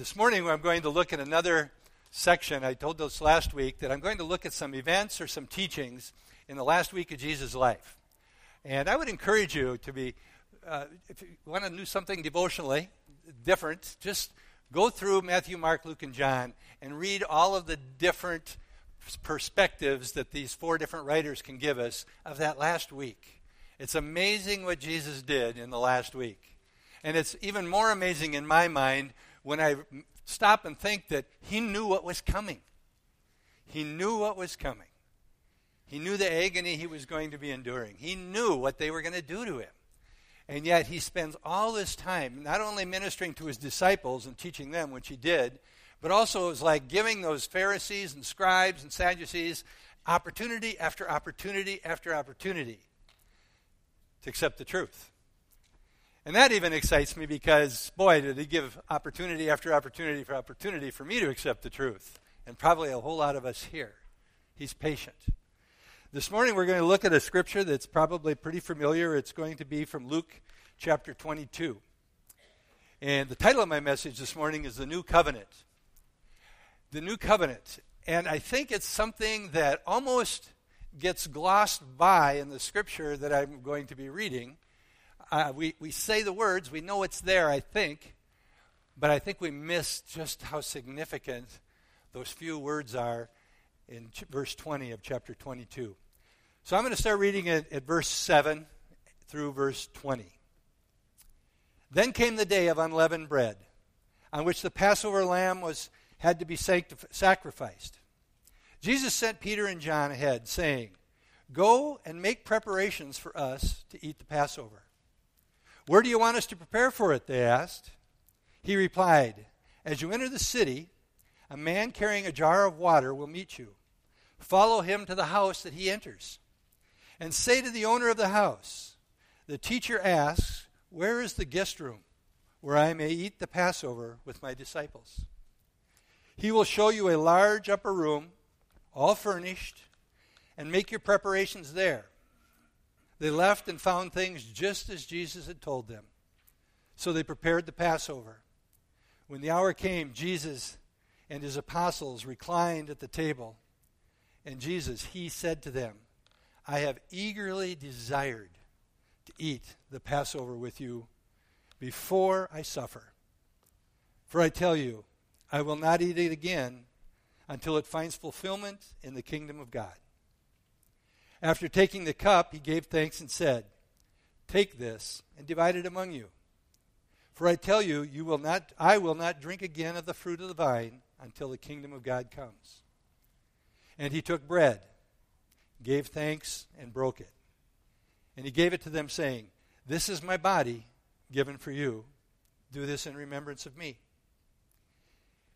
This morning, I'm going to look at another section. I told us last week that I'm going to look at some events or some teachings in the last week of Jesus' life. And I would encourage you to be, uh, if you want to do something devotionally different, just go through Matthew, Mark, Luke, and John and read all of the different perspectives that these four different writers can give us of that last week. It's amazing what Jesus did in the last week. And it's even more amazing in my mind when I stop and think that he knew what was coming. He knew what was coming. He knew the agony he was going to be enduring. He knew what they were going to do to him. And yet he spends all this time not only ministering to his disciples and teaching them, which he did, but also it was like giving those Pharisees and scribes and Sadducees opportunity after opportunity after opportunity to accept the truth. And that even excites me because, boy, did he give opportunity after opportunity for opportunity for me to accept the truth. And probably a whole lot of us here. He's patient. This morning we're going to look at a scripture that's probably pretty familiar. It's going to be from Luke chapter 22. And the title of my message this morning is The New Covenant. The New Covenant. And I think it's something that almost gets glossed by in the scripture that I'm going to be reading we, we say the words, we know it's there, I think, but I think we miss just how significant those few words are in ch- verse 20 of chapter 22. So I'm going to start reading it at verse 7 through verse 20. Then came the day of unleavened bread, on which the Passover lamb was, had to be sanctif- sacrificed. Jesus sent Peter and John ahead, saying, Go and make preparations for us to eat the Passover. Where do you want us to prepare for it? They asked. He replied, As you enter the city, a man carrying a jar of water will meet you. Follow him to the house that he enters. And say to the owner of the house, The teacher asks, Where is the guest room where I may eat the Passover with my disciples? He will show you a large upper room, all furnished, and make your preparations there. They left and found things just as Jesus had told them. So they prepared the Passover. When the hour came, Jesus and his apostles reclined at the table. And Jesus, he said to them, I have eagerly desired to eat the Passover with you before I suffer. For I tell you, I will not eat it again until it finds fulfillment in the kingdom of God. After taking the cup, he gave thanks and said, Take this and divide it among you. For I tell you, you will not, I will not drink again of the fruit of the vine until the kingdom of God comes. And he took bread, gave thanks, and broke it. And he gave it to them, saying, This is my body given for you. Do this in remembrance of me.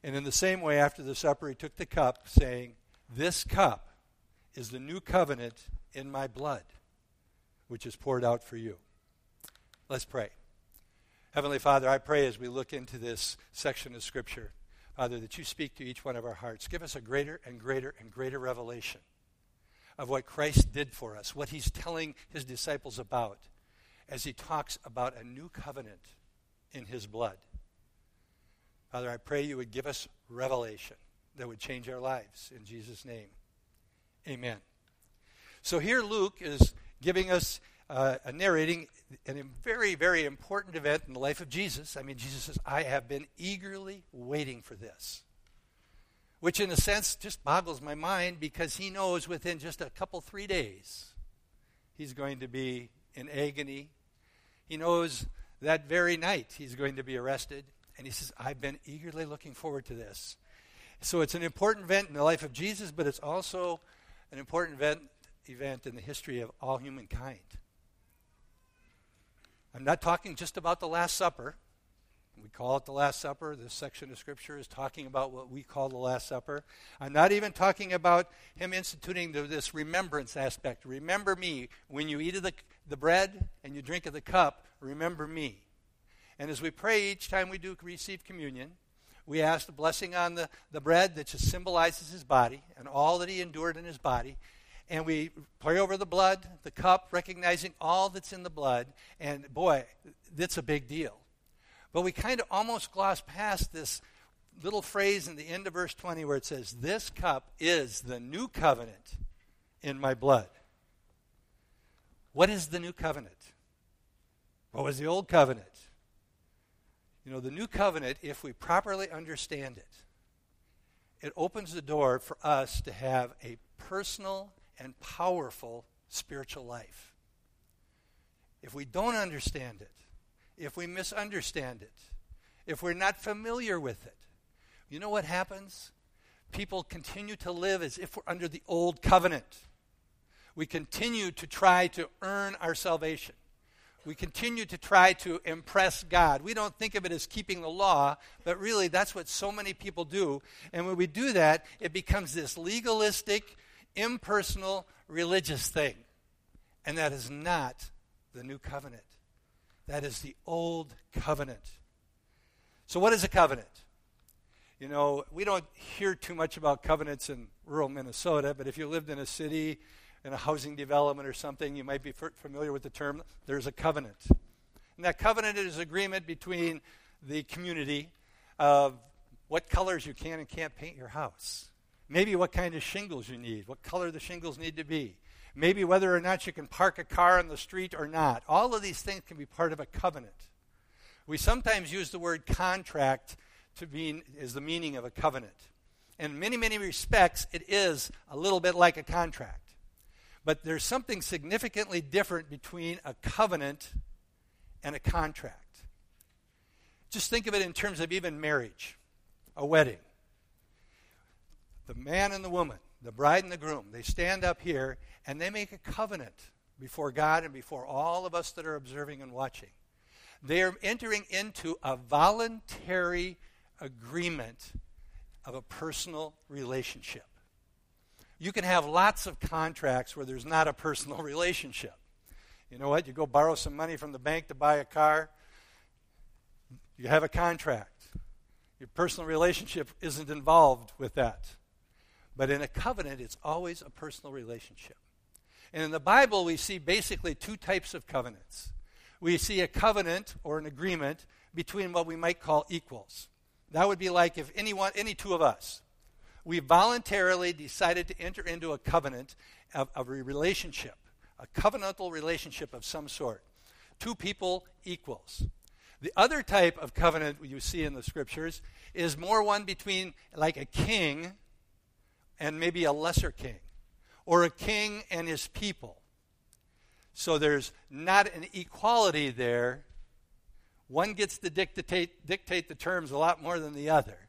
And in the same way, after the supper, he took the cup, saying, This cup is the new covenant in my blood, which is poured out for you. Let's pray. Heavenly Father, I pray as we look into this section of Scripture, Father, that you speak to each one of our hearts. Give us a greater and greater and greater revelation of what Christ did for us, what he's telling his disciples about as he talks about a new covenant in his blood. Father, I pray you would give us revelation that would change our lives. In Jesus' name, amen. So here Luke is giving us uh, a narrating a very, very important event in the life of Jesus. I mean, Jesus says, I have been eagerly waiting for this. Which, in a sense, just boggles my mind because he knows within just a couple, three days, he's going to be in agony. He knows that very night he's going to be arrested. And he says, I've been eagerly looking forward to this. So it's an important event in the life of Jesus, but it's also an important event event in the history of all humankind. I'm not talking just about the Last Supper. We call it the Last Supper. This section of Scripture is talking about what we call the Last Supper. I'm not even talking about him instituting the, this remembrance aspect. Remember me. When you eat of the, the bread and you drink of the cup, remember me. And as we pray each time we do receive communion, we ask the blessing on the, the bread that just symbolizes his body and all that he endured in his body and we pray over the blood, the cup, recognizing all that's in the blood. And boy, that's a big deal. But we kind of almost gloss past this little phrase in the end of verse 20 where it says, This cup is the new covenant in my blood. What is the new covenant? What was the old covenant? You know, the new covenant, if we properly understand it, it opens the door for us to have a personal and powerful spiritual life. If we don't understand it, if we misunderstand it, if we're not familiar with it, you know what happens? People continue to live as if we're under the old covenant. We continue to try to earn our salvation. We continue to try to impress God. We don't think of it as keeping the law, but really that's what so many people do. And when we do that, it becomes this legalistic, impersonal, religious thing. And that is not the new covenant. That is the old covenant. So, what is a covenant? You know, we don't hear too much about covenants in rural Minnesota, but if you lived in a city, in a housing development or something, you might be familiar with the term there's a covenant. And that covenant is agreement between the community of what colors you can and can't paint your house. Maybe what kind of shingles you need, what color the shingles need to be. Maybe whether or not you can park a car on the street or not. All of these things can be part of a covenant. We sometimes use the word contract to mean is the meaning of a covenant. In many, many respects, it is a little bit like a contract. But there's something significantly different between a covenant and a contract. Just think of it in terms of even marriage, a wedding. The man and the woman, the bride and the groom, they stand up here and they make a covenant before God and before all of us that are observing and watching. They are entering into a voluntary agreement of a personal relationship. You can have lots of contracts where there's not a personal relationship. You know what? You go borrow some money from the bank to buy a car, you have a contract. Your personal relationship isn't involved with that. But in a covenant, it's always a personal relationship. And in the Bible, we see basically two types of covenants. We see a covenant or an agreement between what we might call equals. That would be like if anyone, any two of us, we voluntarily decided to enter into a covenant of, of a relationship, a covenantal relationship of some sort. Two people equals. The other type of covenant you see in the scriptures is more one between like a king and maybe a lesser king, or a king and his people. So there's not an equality there. One gets to dictate, dictate the terms a lot more than the other.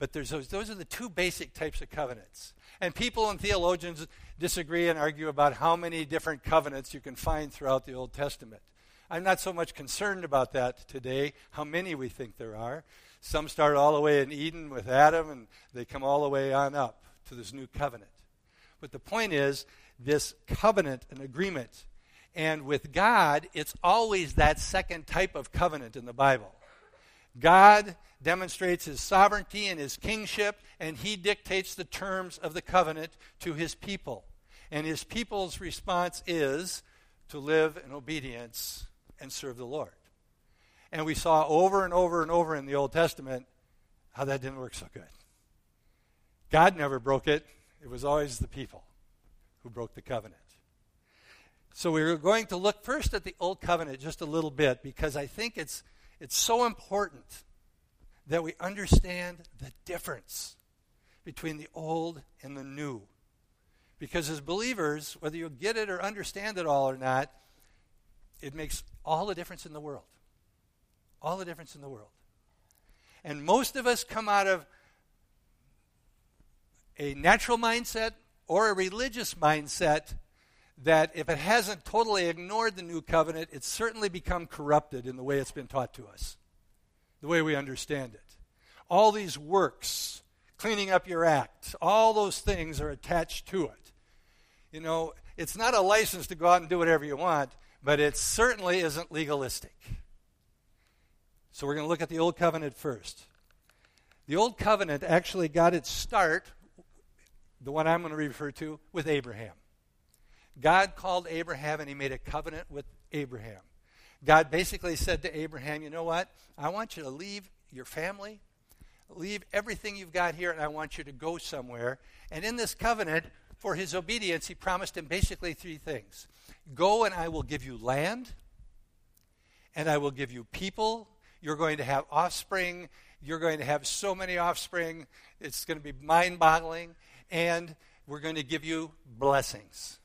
But there's those, those are the two basic types of covenants. And people and theologians disagree and argue about how many different covenants you can find throughout the Old Testament. I'm not so much concerned about that today, how many we think there are. Some start all the way in Eden with Adam, and they come all the way on up to this new covenant. But the point is, this covenant, an agreement. And with God, it's always that second type of covenant in the Bible. God demonstrates his sovereignty and his kingship, and he dictates the terms of the covenant to his people. And his people's response is to live in obedience and serve the Lord. And we saw over and over and over in the Old Testament how that didn't work so good. God never broke it, it was always the people who broke the covenant. So we are going to look first at the Old Covenant just a little bit because I think it's it's so important that we understand the difference between the old and the new. Because as believers, whether you get it or understand it all or not, it makes all the difference in the world. All the difference in the world. And most of us come out of a natural mindset or a religious mindset that if it hasn't totally ignored the new covenant, it's certainly become corrupted in the way it's been taught to us, the way we understand it. All these works, cleaning up your act, all those things are attached to it. You know, it's not a license to go out and do whatever you want, but it certainly isn't legalistic. So we're going to look at the Old Covenant first. The Old Covenant actually got its start, the one I'm going to refer to, with Abraham. God called Abraham and he made a covenant with Abraham. God basically said to Abraham, You know what? I want you to leave your family, leave everything you've got here and I want you to go somewhere. And in this covenant, for his obedience, he promised him basically three things Go and I will give you land, and I will give you people. You're going to have offspring. You're going to have so many offspring. It's going to be mind boggling. And we're going to give you blessings.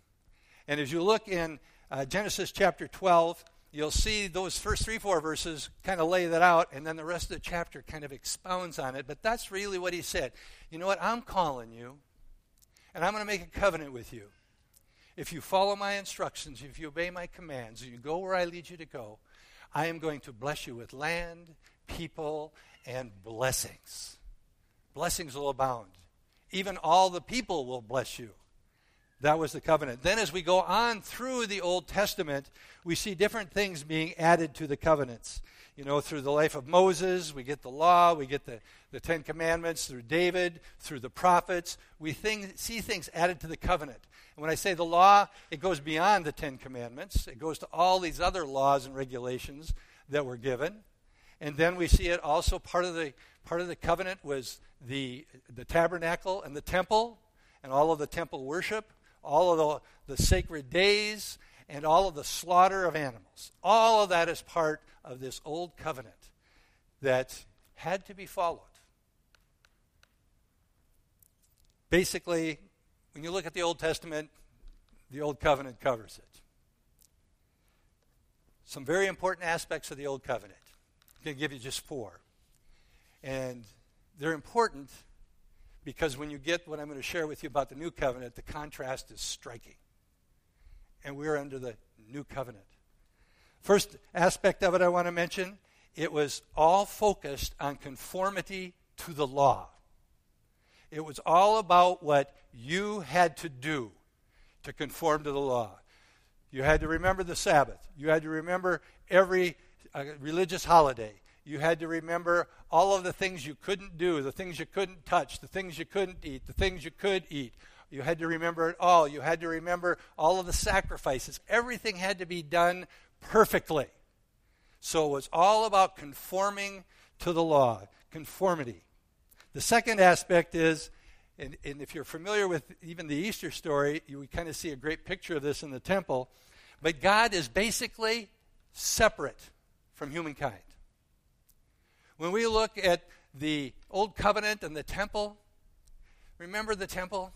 And as you look in uh, Genesis chapter 12, you'll see those first three, four verses kind of lay that out, and then the rest of the chapter kind of expounds on it. But that's really what he said. You know what? I'm calling you, and I'm going to make a covenant with you. If you follow my instructions, if you obey my commands, and you go where I lead you to go, I am going to bless you with land, people, and blessings. Blessings will abound. Even all the people will bless you. That was the covenant. Then, as we go on through the Old Testament, we see different things being added to the covenants. You know, through the life of Moses, we get the law, we get the, the Ten Commandments, through David, through the prophets. We see things added to the covenant. And when I say the law, it goes beyond the Ten Commandments, it goes to all these other laws and regulations that were given. And then we see it also part of the part of the covenant was the the tabernacle and the temple and all of the temple worship all of the, the sacred days, and all of the slaughter of animals. All of that is part of this old covenant that had to be followed. Basically, when you look at the Old Testament, the Old Covenant covers it. Some very important aspects of the Old Covenant. I'm going to give you just four. And they're important because when you get what I'm going to share with you about the new covenant, the contrast is striking. And we're under the new covenant. First aspect of it I want to mention it was all focused on conformity to the law. It was all about what you had to do to conform to the law. You had to remember the Sabbath. You had to remember every uh, religious holiday you had to remember all of the things you couldn't do, the things you couldn't touch, the things you couldn't eat, the things you could eat. You had to remember it all. You had to remember all of the sacrifices. Everything had to be done perfectly. So it was all about conforming to the law, conformity. The second aspect is, and, and if you're familiar with even the Easter story, you kind of see a great picture of this in the temple. But God is basically separate from humankind. When we look at the Old Covenant and the temple, remember the temple?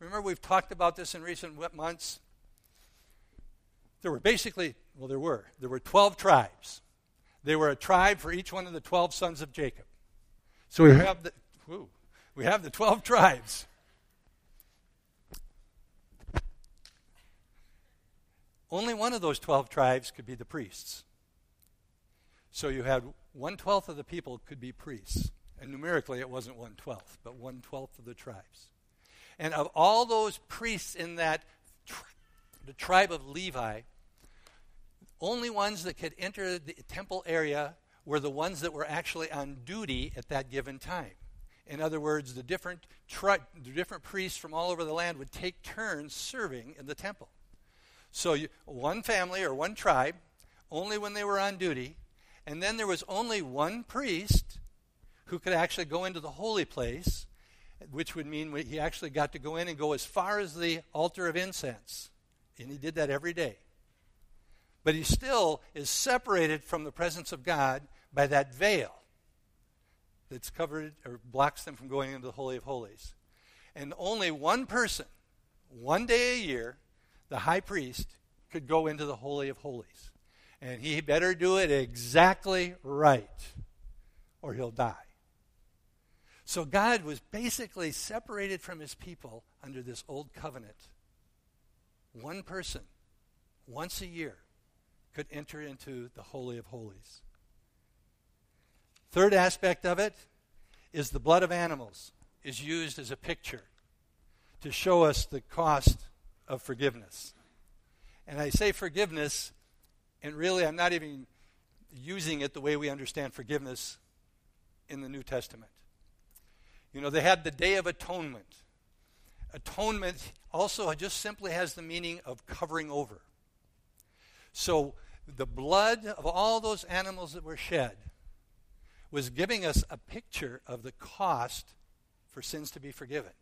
Remember, we've talked about this in recent months. There were basically, well, there were. There were 12 tribes. They were a tribe for each one of the 12 sons of Jacob. So we have the, whew, we have the 12 tribes. Only one of those 12 tribes could be the priests. So you had one twelfth of the people could be priests. And numerically, it wasn't one twelfth, but one twelfth of the tribes. And of all those priests in that, tri- the tribe of Levi, only ones that could enter the temple area were the ones that were actually on duty at that given time. In other words, the different, tri- the different priests from all over the land would take turns serving in the temple. So, you, one family or one tribe, only when they were on duty, and then there was only one priest who could actually go into the holy place, which would mean he actually got to go in and go as far as the altar of incense. And he did that every day. But he still is separated from the presence of God by that veil that's covered or blocks them from going into the Holy of Holies. And only one person, one day a year, the high priest, could go into the Holy of Holies. And he better do it exactly right, or he'll die. So God was basically separated from his people under this old covenant. One person, once a year, could enter into the Holy of Holies. Third aspect of it is the blood of animals is used as a picture to show us the cost of forgiveness. And I say forgiveness and really, I'm not even using it the way we understand forgiveness in the New Testament. You know, they had the Day of Atonement. Atonement also just simply has the meaning of covering over. So, the blood of all those animals that were shed was giving us a picture of the cost for sins to be forgiven.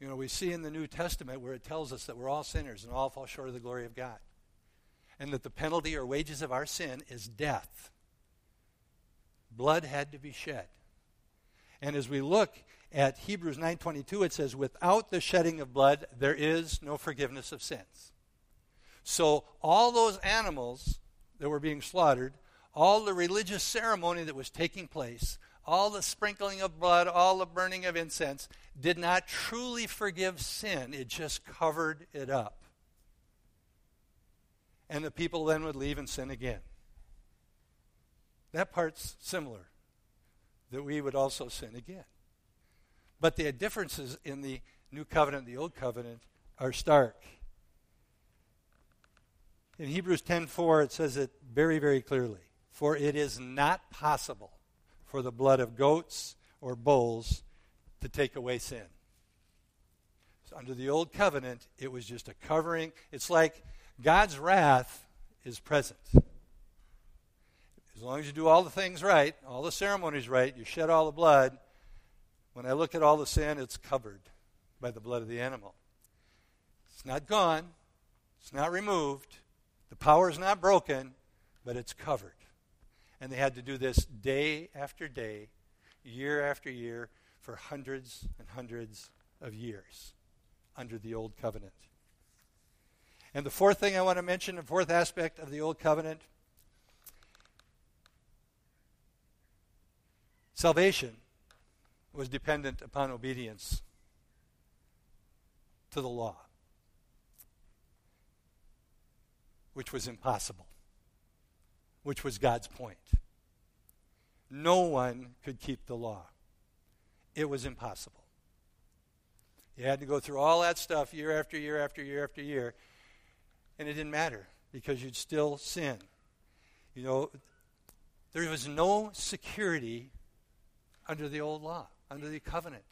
You know, we see in the New Testament where it tells us that we're all sinners and all fall short of the glory of God. And that the penalty or wages of our sin is death. Blood had to be shed. And as we look at Hebrews 9:22 it says without the shedding of blood there is no forgiveness of sins. So all those animals that were being slaughtered, all the religious ceremony that was taking place, all the sprinkling of blood, all the burning of incense did not truly forgive sin. It just covered it up. And the people then would leave and sin again. That part's similar, that we would also sin again. But the differences in the New Covenant and the Old Covenant are stark. In Hebrews 10:4 it says it very very clearly, for it is not possible for the blood of goats or bulls to take away sin. So under the old covenant, it was just a covering. It's like God's wrath is present. As long as you do all the things right, all the ceremonies right, you shed all the blood, when I look at all the sin, it's covered by the blood of the animal. It's not gone, it's not removed, the power is not broken, but it's covered. And they had to do this day after day, year after year, for hundreds and hundreds of years under the Old Covenant. And the fourth thing I want to mention, the fourth aspect of the Old Covenant salvation was dependent upon obedience to the law. which was impossible, which was God's point. No one could keep the law, it was impossible. You had to go through all that stuff year after year after year after year, and it didn't matter because you'd still sin. You know, there was no security under the old law, under the covenant.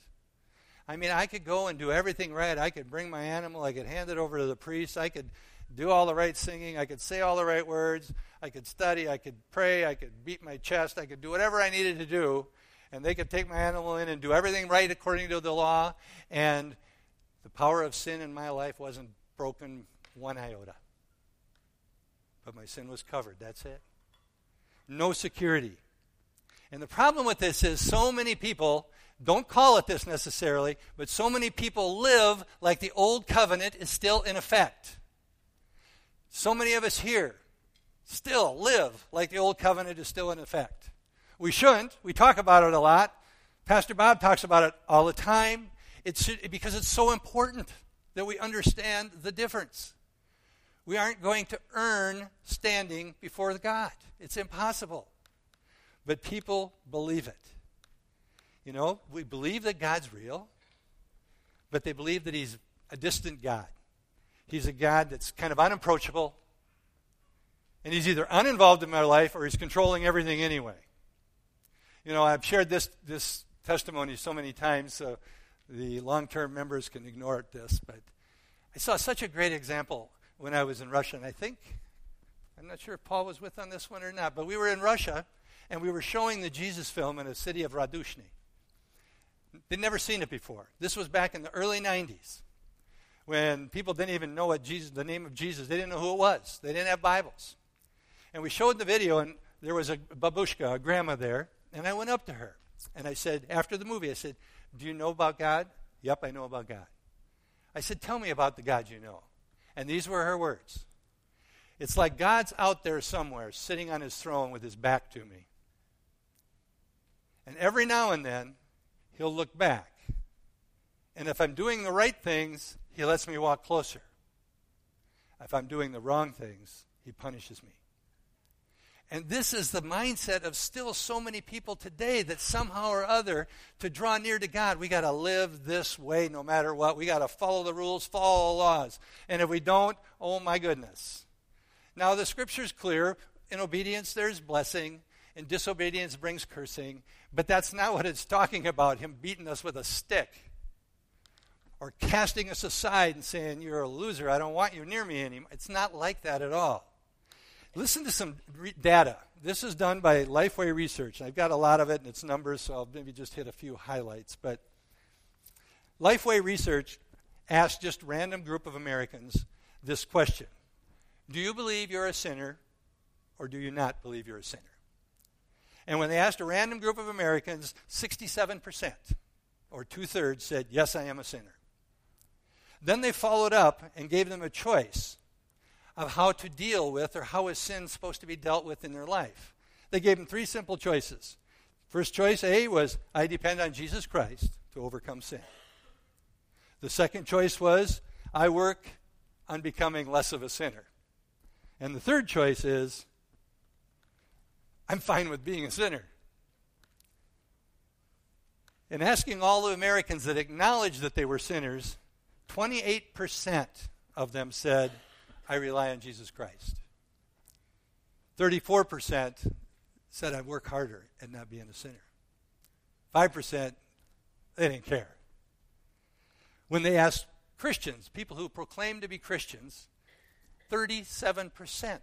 I mean, I could go and do everything right. I could bring my animal. I could hand it over to the priest. I could do all the right singing. I could say all the right words. I could study. I could pray. I could beat my chest. I could do whatever I needed to do. And they could take my animal in and do everything right according to the law. And the power of sin in my life wasn't broken one iota. But my sin was covered. That's it. No security. And the problem with this is so many people don't call it this necessarily, but so many people live like the old covenant is still in effect. So many of us here still live like the old covenant is still in effect. We shouldn't. We talk about it a lot. Pastor Bob talks about it all the time. It's because it's so important that we understand the difference. We aren't going to earn standing before God. It's impossible. But people believe it. You know, we believe that God's real, but they believe that He's a distant God. He's a God that's kind of unapproachable, and He's either uninvolved in my life or He's controlling everything anyway. You know, I've shared this, this testimony so many times, so the long term members can ignore this, but I saw such a great example when I was in Russia, and I think, I'm not sure if Paul was with on this one or not, but we were in Russia and we were showing the Jesus film in the city of Radushny. They'd never seen it before. This was back in the early 90s when people didn't even know what Jesus, the name of Jesus, they didn't know who it was. They didn't have Bibles. And we showed the video, and there was a babushka, a grandma there, and I went up to her. And I said, after the movie, I said, Do you know about God? Yep, I know about God. I said, Tell me about the God you know. And these were her words. It's like God's out there somewhere, sitting on his throne with his back to me. And every now and then, he'll look back. And if I'm doing the right things, he lets me walk closer. If I'm doing the wrong things, he punishes me. And this is the mindset of still so many people today that somehow or other, to draw near to God, we got to live this way no matter what. We got to follow the rules, follow the laws. And if we don't, oh my goodness. Now, the scripture's clear. In obedience, there's blessing and disobedience brings cursing. But that's not what it's talking about, him beating us with a stick or casting us aside and saying, You're a loser, I don't want you near me anymore. It's not like that at all. Listen to some re- data. this is done by Lifeway Research. I've got a lot of it and its numbers, so I'll maybe just hit a few highlights. But Lifeway Research asked just random group of Americans this question Do you believe you're a sinner or do you not believe you're a sinner? And when they asked a random group of Americans, 67%, or two thirds, said, Yes, I am a sinner. Then they followed up and gave them a choice of how to deal with or how is sin supposed to be dealt with in their life. They gave them three simple choices. First choice A was, I depend on Jesus Christ to overcome sin. The second choice was, I work on becoming less of a sinner. And the third choice is, I'm fine with being a sinner. In asking all the Americans that acknowledged that they were sinners, 28% of them said, I rely on Jesus Christ. 34% said, I'd work harder at not being a sinner. 5%, they didn't care. When they asked Christians, people who proclaim to be Christians, 37%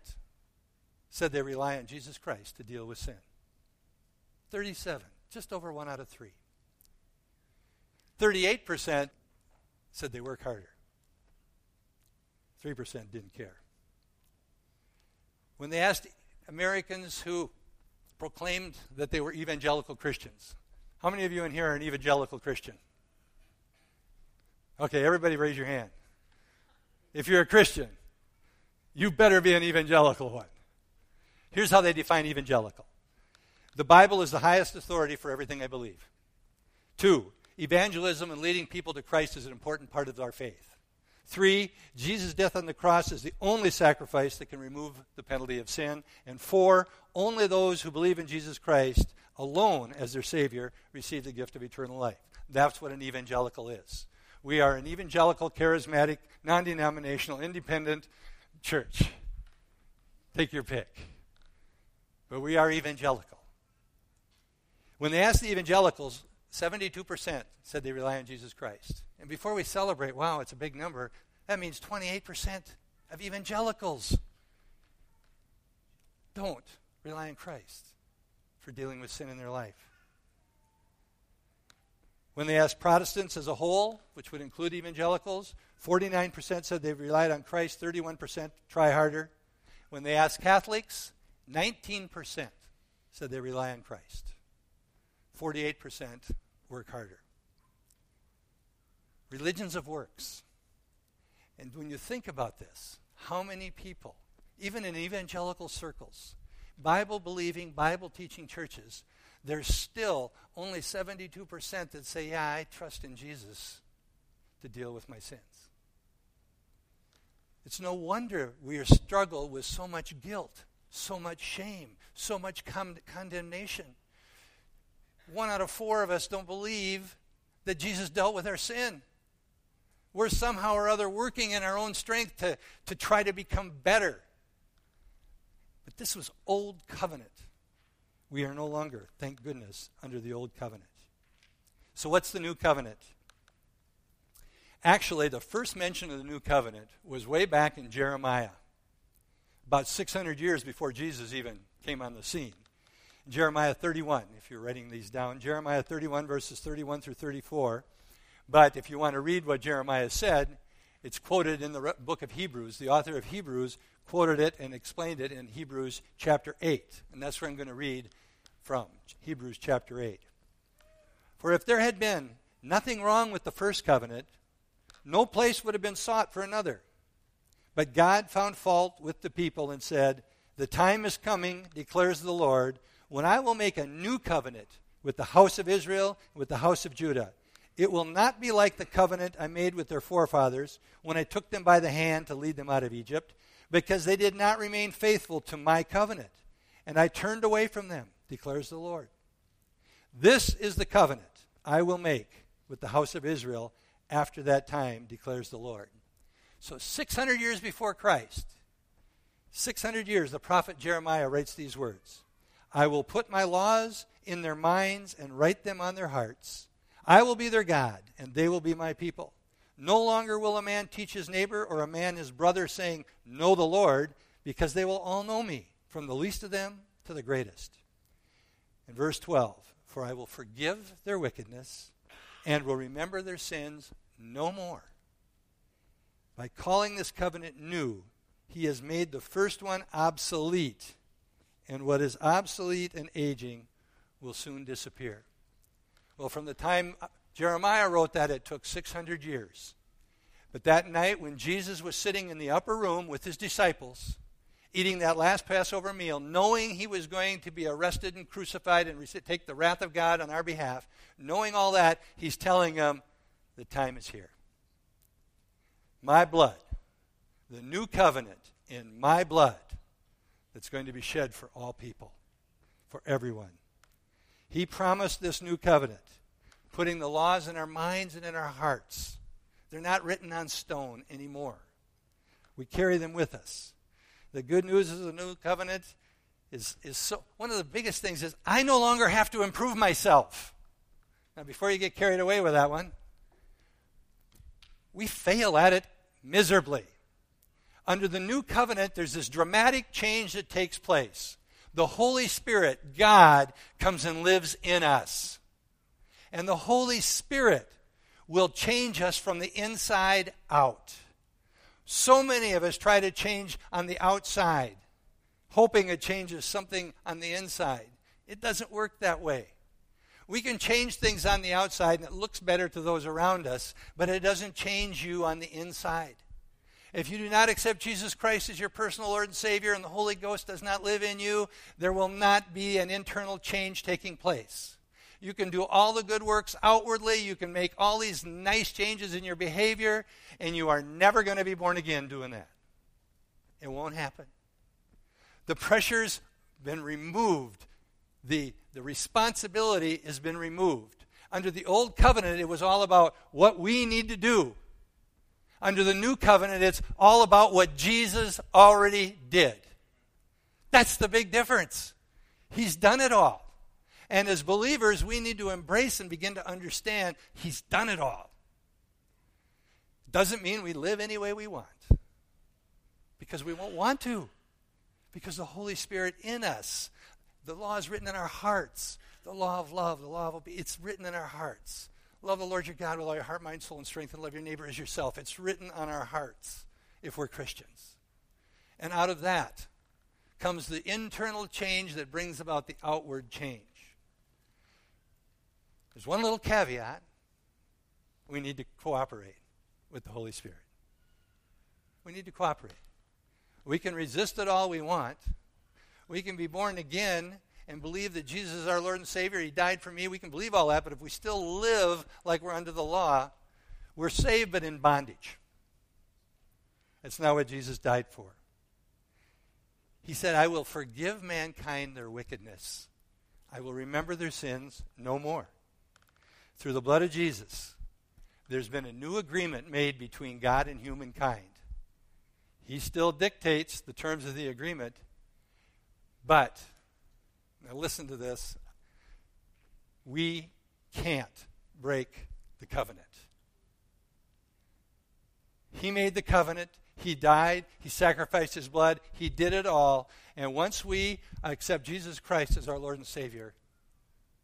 said they rely on Jesus Christ to deal with sin. 37, just over one out of three. 38% said they work harder. 3% didn't care. When they asked Americans who proclaimed that they were evangelical Christians, how many of you in here are an evangelical Christian? Okay, everybody raise your hand. If you're a Christian, you better be an evangelical one. Here's how they define evangelical the Bible is the highest authority for everything I believe. Two, evangelism and leading people to Christ is an important part of our faith. Three, Jesus' death on the cross is the only sacrifice that can remove the penalty of sin. And four, only those who believe in Jesus Christ alone as their Savior receive the gift of eternal life. That's what an evangelical is. We are an evangelical, charismatic, non denominational, independent church. Take your pick. But we are evangelical. When they asked the evangelicals, 72% said they rely on Jesus Christ. And before we celebrate, wow, it's a big number, that means 28% of evangelicals don't rely on Christ for dealing with sin in their life. When they asked Protestants as a whole, which would include evangelicals, 49% said they relied on Christ, 31% try harder. When they asked Catholics, 19% said they rely on Christ. 48% work harder. Religions of works. And when you think about this, how many people, even in evangelical circles, Bible believing, Bible teaching churches, there's still only 72% that say, Yeah, I trust in Jesus to deal with my sins. It's no wonder we struggle with so much guilt, so much shame, so much con- condemnation. One out of four of us don't believe that Jesus dealt with our sin. We're somehow or other working in our own strength to, to try to become better. But this was old covenant. We are no longer, thank goodness, under the old covenant. So, what's the new covenant? Actually, the first mention of the new covenant was way back in Jeremiah, about 600 years before Jesus even came on the scene. Jeremiah 31, if you're writing these down. Jeremiah 31, verses 31 through 34. But if you want to read what Jeremiah said, it's quoted in the book of Hebrews. The author of Hebrews quoted it and explained it in Hebrews chapter 8. And that's where I'm going to read from Hebrews chapter 8. For if there had been nothing wrong with the first covenant, no place would have been sought for another. But God found fault with the people and said, The time is coming, declares the Lord, when I will make a new covenant with the house of Israel and with the house of Judah. It will not be like the covenant I made with their forefathers when I took them by the hand to lead them out of Egypt, because they did not remain faithful to my covenant, and I turned away from them, declares the Lord. This is the covenant I will make with the house of Israel after that time, declares the Lord. So, 600 years before Christ, 600 years, the prophet Jeremiah writes these words I will put my laws in their minds and write them on their hearts. I will be their God, and they will be my people. No longer will a man teach his neighbor or a man his brother, saying, Know the Lord, because they will all know me, from the least of them to the greatest. In verse 12, for I will forgive their wickedness and will remember their sins no more. By calling this covenant new, he has made the first one obsolete, and what is obsolete and aging will soon disappear. Well, from the time Jeremiah wrote that, it took 600 years. But that night, when Jesus was sitting in the upper room with his disciples, eating that last Passover meal, knowing he was going to be arrested and crucified and take the wrath of God on our behalf, knowing all that, he's telling them, the time is here. My blood, the new covenant in my blood that's going to be shed for all people, for everyone. He promised this new covenant, putting the laws in our minds and in our hearts. They're not written on stone anymore. We carry them with us. The good news of the new covenant is, is so one of the biggest things is I no longer have to improve myself. Now, before you get carried away with that one, we fail at it miserably. Under the new covenant, there's this dramatic change that takes place. The Holy Spirit, God, comes and lives in us. And the Holy Spirit will change us from the inside out. So many of us try to change on the outside, hoping it changes something on the inside. It doesn't work that way. We can change things on the outside and it looks better to those around us, but it doesn't change you on the inside. If you do not accept Jesus Christ as your personal Lord and Savior and the Holy Ghost does not live in you, there will not be an internal change taking place. You can do all the good works outwardly. You can make all these nice changes in your behavior, and you are never going to be born again doing that. It won't happen. The pressure's been removed, the, the responsibility has been removed. Under the old covenant, it was all about what we need to do. Under the new covenant, it's all about what Jesus already did. That's the big difference. He's done it all. And as believers, we need to embrace and begin to understand He's done it all. Doesn't mean we live any way we want, because we won't want to, because the Holy Spirit in us, the law is written in our hearts. The law of love, the law of obedience, it's written in our hearts. Love the Lord your God with all your heart, mind, soul, and strength, and love your neighbor as yourself. It's written on our hearts if we're Christians. And out of that comes the internal change that brings about the outward change. There's one little caveat we need to cooperate with the Holy Spirit. We need to cooperate. We can resist it all we want. We can be born again and believe that Jesus is our Lord and Savior. He died for me. We can believe all that, but if we still live like we're under the law, we're saved but in bondage. That's not what Jesus died for. He said, I will forgive mankind their wickedness. I will remember their sins no more through the blood of Jesus, there's been a new agreement made between God and humankind. He still dictates the terms of the agreement, but, now listen to this, we can't break the covenant. He made the covenant. He died. He sacrificed his blood. He did it all. And once we accept Jesus Christ as our Lord and Savior,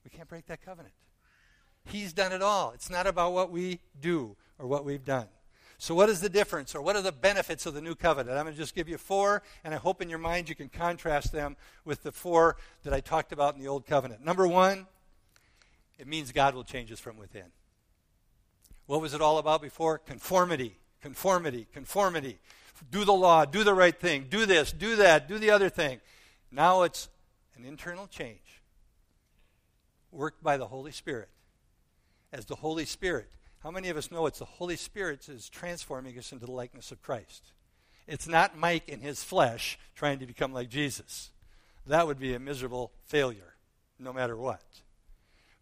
we can't break that covenant. He's done it all. It's not about what we do or what we've done. So, what is the difference, or what are the benefits of the new covenant? I'm going to just give you four, and I hope in your mind you can contrast them with the four that I talked about in the old covenant. Number one, it means God will change us from within. What was it all about before? Conformity, conformity, conformity. Do the law, do the right thing, do this, do that, do the other thing. Now it's an internal change worked by the Holy Spirit as the Holy Spirit. How many of us know it's the Holy Spirit is transforming us into the likeness of Christ? It's not Mike in his flesh trying to become like Jesus. That would be a miserable failure, no matter what.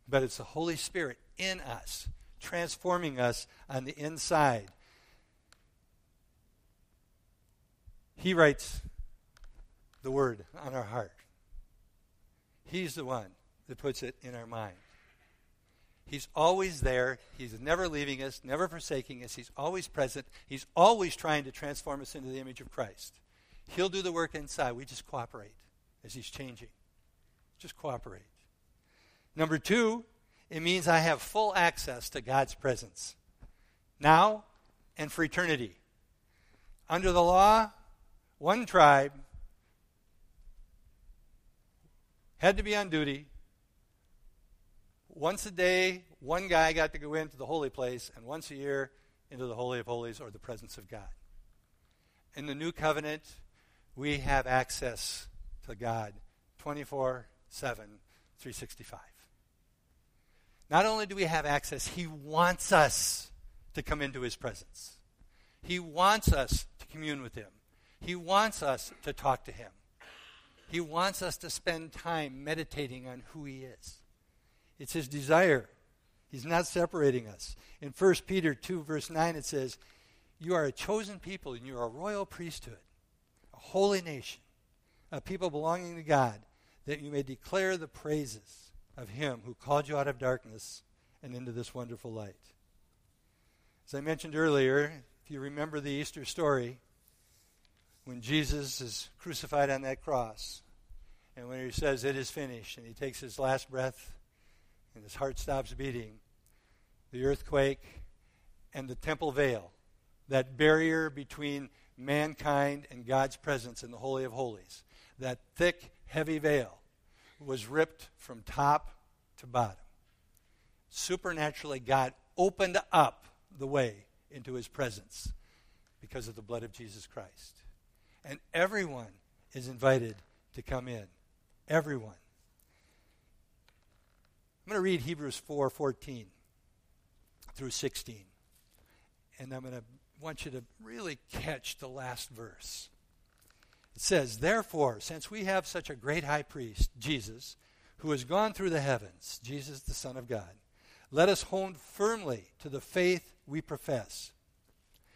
But it's the Holy Spirit in us, transforming us on the inside. He writes the word on our heart. He's the one that puts it in our mind. He's always there. He's never leaving us, never forsaking us. He's always present. He's always trying to transform us into the image of Christ. He'll do the work inside. We just cooperate as He's changing. just cooperate. Number two, it means I have full access to God's presence now and for eternity. Under the law, one tribe had to be on duty. Once a day, one guy got to go into the holy place, and once a year into the Holy of Holies or the presence of God. In the new covenant, we have access to God 24 7, 365. Not only do we have access, He wants us to come into His presence. He wants us to commune with Him. He wants us to talk to Him. He wants us to spend time meditating on who He is. It's His desire. He's not separating us. In 1 Peter 2, verse 9, it says, You are a chosen people, and you are a royal priesthood, a holy nation, a people belonging to God, that you may declare the praises of Him who called you out of darkness and into this wonderful light. As I mentioned earlier, if you remember the Easter story, when Jesus is crucified on that cross, and when he says, It is finished, and he takes his last breath, and his heart stops beating, the earthquake, and the temple veil, that barrier between mankind and God's presence in the Holy of Holies, that thick, heavy veil was ripped from top to bottom. Supernaturally, God opened up the way into his presence because of the blood of Jesus Christ. And everyone is invited to come in. Everyone. I'm going to read Hebrews 4:14 through 16. And I'm going to want you to really catch the last verse. It says, Therefore, since we have such a great high priest, Jesus, who has gone through the heavens, Jesus the Son of God, let us hold firmly to the faith we profess.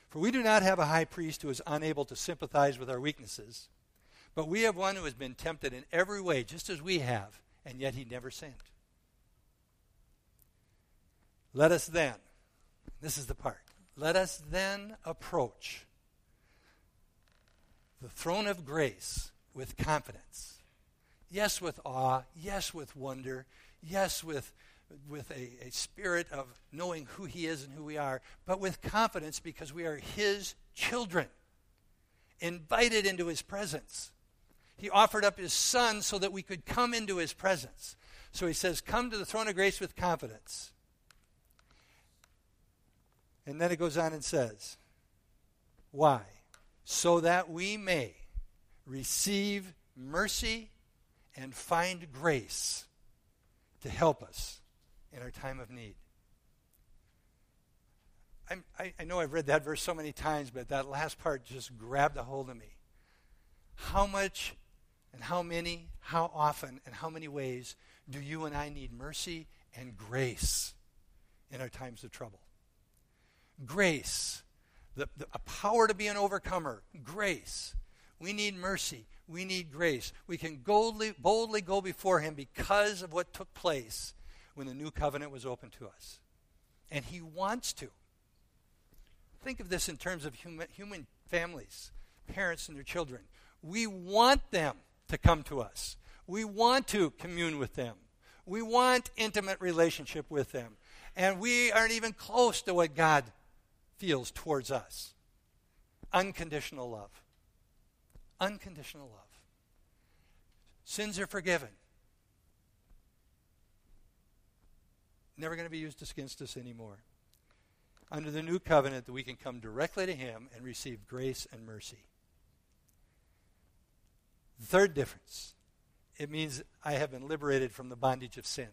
For we do not have a high priest who is unable to sympathize with our weaknesses, but we have one who has been tempted in every way, just as we have, and yet he never sinned. Let us then this is the part. Let us then approach the throne of grace with confidence. Yes, with awe. Yes, with wonder. Yes, with, with a, a spirit of knowing who He is and who we are, but with confidence because we are His children, invited into His presence. He offered up His Son so that we could come into His presence. So He says, Come to the throne of grace with confidence. And then it goes on and says, Why? So that we may receive mercy and find grace to help us in our time of need. I, I know I've read that verse so many times, but that last part just grabbed a hold of me. How much and how many, how often, and how many ways do you and I need mercy and grace in our times of trouble? Grace, the, the, a power to be an overcomer, grace. We need mercy. We need grace. We can boldly, boldly go before Him because of what took place when the new covenant was open to us. And He wants to. Think of this in terms of human, human families, parents and their children. We want them to come to us. We want to commune with them. We want intimate relationship with them. And we aren't even close to what God feels towards us unconditional love. Unconditional love. Sins are forgiven. Never going to be used against us anymore. Under the new covenant, that we can come directly to Him and receive grace and mercy. The third difference it means I have been liberated from the bondage of sin.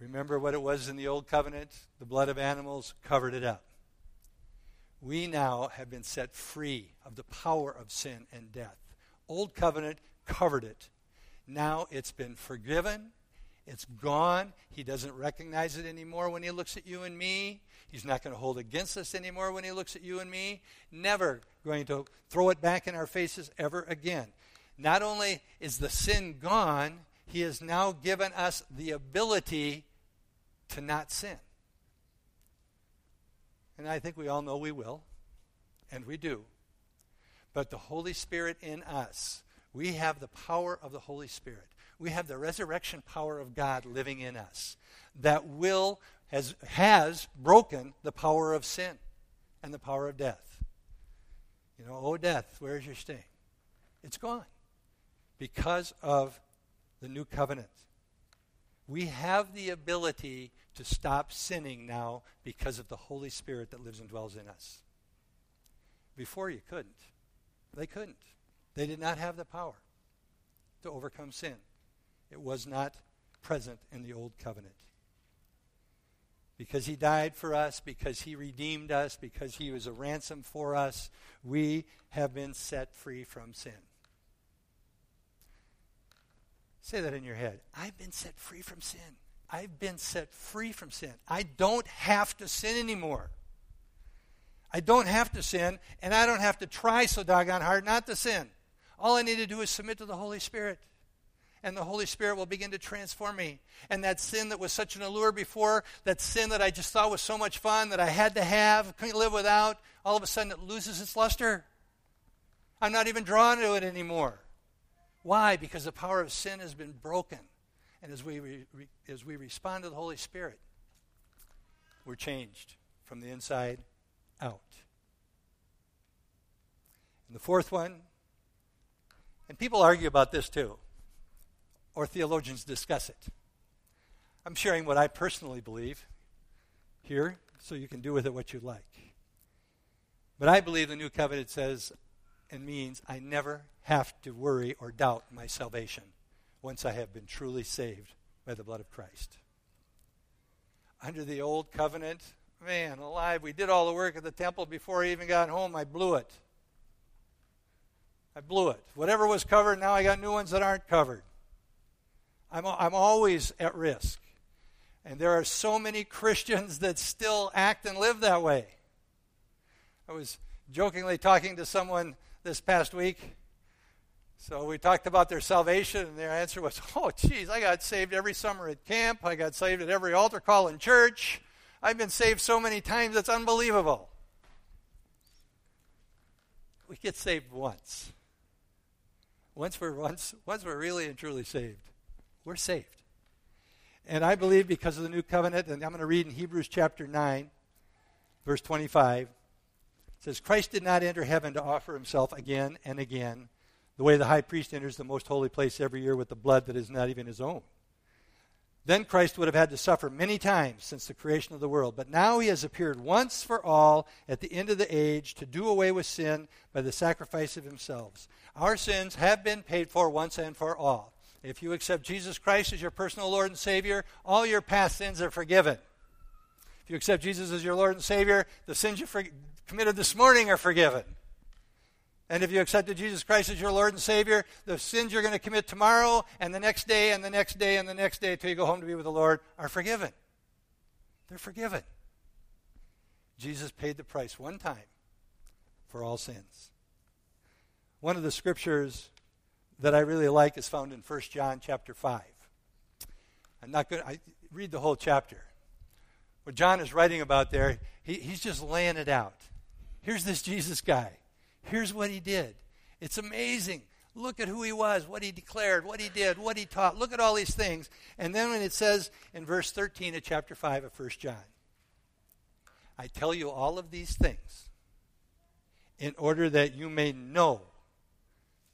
Remember what it was in the old covenant? The blood of animals covered it up we now have been set free of the power of sin and death. Old covenant covered it. Now it's been forgiven. It's gone. He doesn't recognize it anymore when he looks at you and me. He's not going to hold against us anymore when he looks at you and me. Never going to throw it back in our faces ever again. Not only is the sin gone, he has now given us the ability to not sin. And I think we all know we will, and we do. But the Holy Spirit in us, we have the power of the Holy Spirit. We have the resurrection power of God living in us that will has has broken the power of sin and the power of death. You know, oh death, where's your sting? It's gone because of the new covenant. We have the ability to stop sinning now because of the Holy Spirit that lives and dwells in us. Before you couldn't. They couldn't. They did not have the power to overcome sin. It was not present in the old covenant. Because he died for us, because he redeemed us, because he was a ransom for us, we have been set free from sin. Say that in your head. I've been set free from sin. I've been set free from sin. I don't have to sin anymore. I don't have to sin, and I don't have to try so doggone hard not to sin. All I need to do is submit to the Holy Spirit. And the Holy Spirit will begin to transform me. And that sin that was such an allure before, that sin that I just thought was so much fun, that I had to have, couldn't live without, all of a sudden it loses its luster. I'm not even drawn to it anymore. Why? Because the power of sin has been broken. And as we, re, re, as we respond to the Holy Spirit, we're changed from the inside out. And the fourth one, and people argue about this too, or theologians discuss it. I'm sharing what I personally believe here, so you can do with it what you like. But I believe the new covenant says and means I never have to worry or doubt my salvation once I have been truly saved by the blood of Christ. Under the old covenant, man alive, we did all the work at the temple before I even got home. I blew it. I blew it. Whatever was covered, now I got new ones that aren't covered. I'm, I'm always at risk. And there are so many Christians that still act and live that way. I was jokingly talking to someone this past week. So we talked about their salvation, and their answer was, Oh, geez, I got saved every summer at camp. I got saved at every altar call in church. I've been saved so many times, it's unbelievable. We get saved once. Once we're once, once we're really and truly saved, we're saved. And I believe because of the new covenant, and I'm going to read in Hebrews chapter 9, verse 25 it says, Christ did not enter heaven to offer himself again and again, the way the high priest enters the most holy place every year with the blood that is not even his own. Then Christ would have had to suffer many times since the creation of the world. But now he has appeared once for all at the end of the age to do away with sin by the sacrifice of himself. Our sins have been paid for once and for all. If you accept Jesus Christ as your personal Lord and Savior, all your past sins are forgiven. If you accept Jesus as your Lord and Savior, the sins you for- committed this morning are forgiven. And if you accepted Jesus Christ as your Lord and Savior, the sins you're going to commit tomorrow and the next day and the next day and the next day until you go home to be with the Lord are forgiven. They're forgiven. Jesus paid the price one time for all sins. One of the scriptures that I really like is found in 1 John chapter 5. I'm not going to read the whole chapter. What John is writing about there, he, he's just laying it out. Here's this Jesus guy. Here's what he did. It's amazing. Look at who he was, what he declared, what he did, what he taught. Look at all these things. And then when it says in verse 13 of chapter 5 of 1 John, I tell you all of these things in order that you may know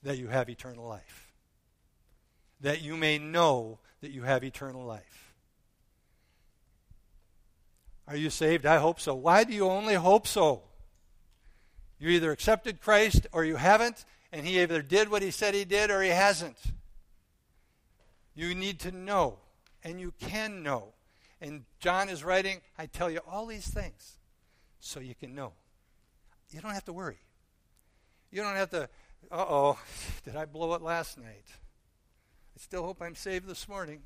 that you have eternal life. That you may know that you have eternal life. Are you saved? I hope so. Why do you only hope so? You either accepted Christ or you haven't, and he either did what he said he did or he hasn't. You need to know, and you can know. And John is writing, I tell you all these things so you can know. You don't have to worry. You don't have to, uh oh, did I blow it last night? I still hope I'm saved this morning.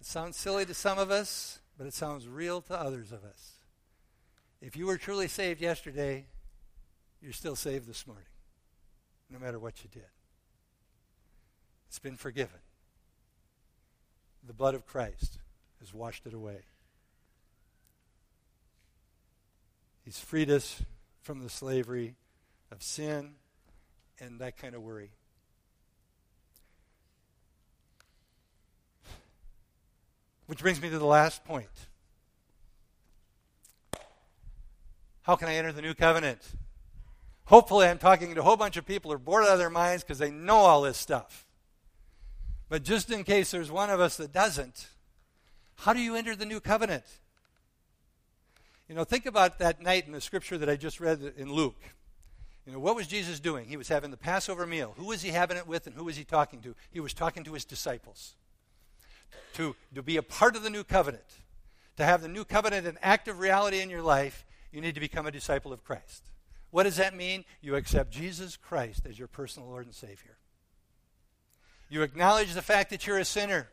It sounds silly to some of us, but it sounds real to others of us. If you were truly saved yesterday, you're still saved this morning, no matter what you did. It's been forgiven. The blood of Christ has washed it away. He's freed us from the slavery of sin and that kind of worry. Which brings me to the last point. How can I enter the new covenant? Hopefully, I'm talking to a whole bunch of people who are bored out of their minds because they know all this stuff. But just in case there's one of us that doesn't, how do you enter the new covenant? You know, think about that night in the scripture that I just read in Luke. You know, what was Jesus doing? He was having the Passover meal. Who was he having it with and who was he talking to? He was talking to his disciples. To, to be a part of the new covenant, to have the new covenant an active reality in your life, you need to become a disciple of Christ. What does that mean? You accept Jesus Christ as your personal Lord and Savior. You acknowledge the fact that you're a sinner.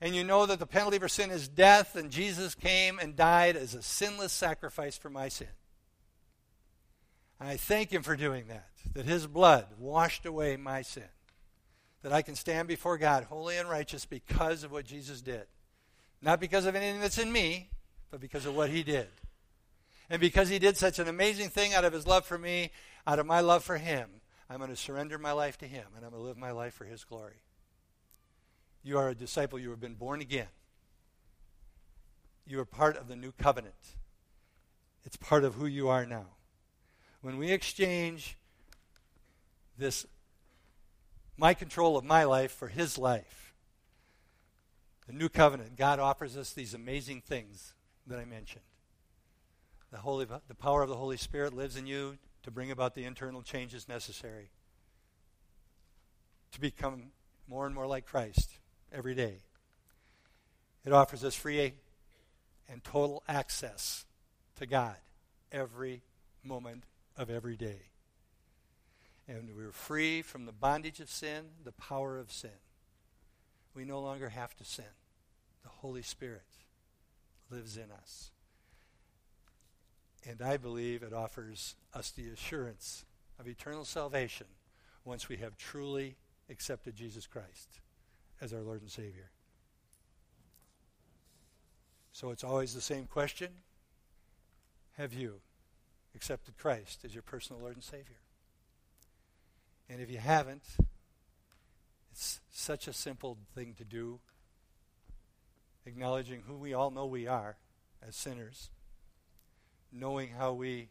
And you know that the penalty for sin is death, and Jesus came and died as a sinless sacrifice for my sin. I thank Him for doing that, that His blood washed away my sin, that I can stand before God holy and righteous because of what Jesus did. Not because of anything that's in me, but because of what He did. And because He did such an amazing thing out of His love for me, out of my love for Him, I'm going to surrender my life to Him, and I'm going to live my life for His glory. You are a disciple. You have been born again. You are part of the new covenant. It's part of who you are now. When we exchange this, my control of my life for his life, the new covenant, God offers us these amazing things that I mentioned. The, Holy, the power of the Holy Spirit lives in you to bring about the internal changes necessary to become more and more like Christ every day. It offers us free and total access to God every moment of every day. And we're free from the bondage of sin, the power of sin. We no longer have to sin. The Holy Spirit lives in us. And I believe it offers us the assurance of eternal salvation once we have truly accepted Jesus Christ as our Lord and Savior. So it's always the same question Have you accepted Christ as your personal Lord and Savior? And if you haven't, it's such a simple thing to do, acknowledging who we all know we are as sinners, knowing how we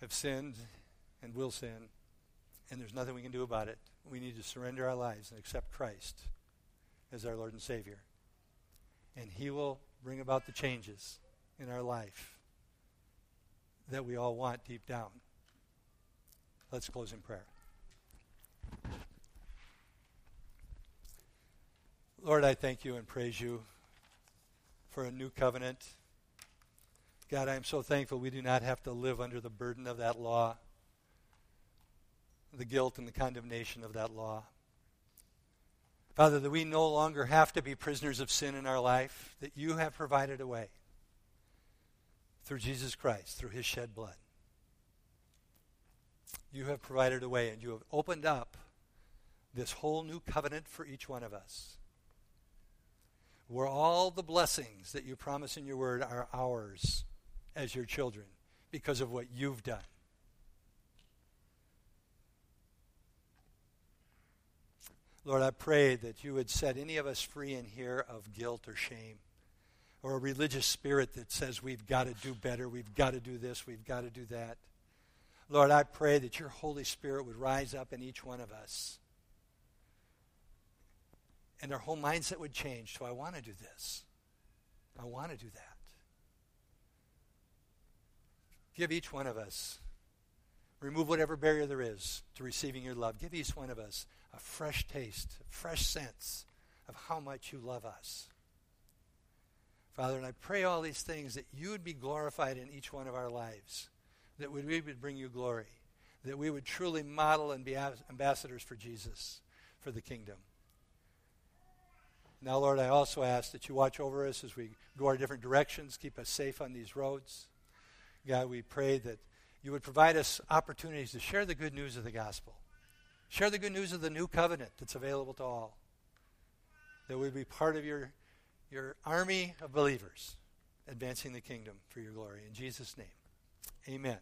have sinned and will sin, and there's nothing we can do about it we need to surrender our lives and accept Christ as our Lord and Savior. And He will bring about the changes in our life that we all want deep down. Let's close in prayer. Lord, I thank you and praise you for a new covenant. God, I am so thankful we do not have to live under the burden of that law the guilt and the condemnation of that law. Father, that we no longer have to be prisoners of sin in our life, that you have provided a way through Jesus Christ, through his shed blood. You have provided a way, and you have opened up this whole new covenant for each one of us. Where all the blessings that you promise in your word are ours as your children because of what you've done. Lord, I pray that you would set any of us free in here of guilt or shame or a religious spirit that says we've got to do better, we've got to do this, we've got to do that. Lord, I pray that your Holy Spirit would rise up in each one of us. And our whole mindset would change. So I want to do this. I want to do that. Give each one of us, remove whatever barrier there is to receiving your love. Give each one of us a fresh taste, a fresh sense of how much you love us. Father, and I pray all these things that you would be glorified in each one of our lives, that we would bring you glory, that we would truly model and be ambassadors for Jesus, for the kingdom. Now, Lord, I also ask that you watch over us as we go our different directions, keep us safe on these roads. God, we pray that you would provide us opportunities to share the good news of the gospel. Share the good news of the new covenant that's available to all. That we be part of your, your army of believers advancing the kingdom for your glory. In Jesus' name, amen.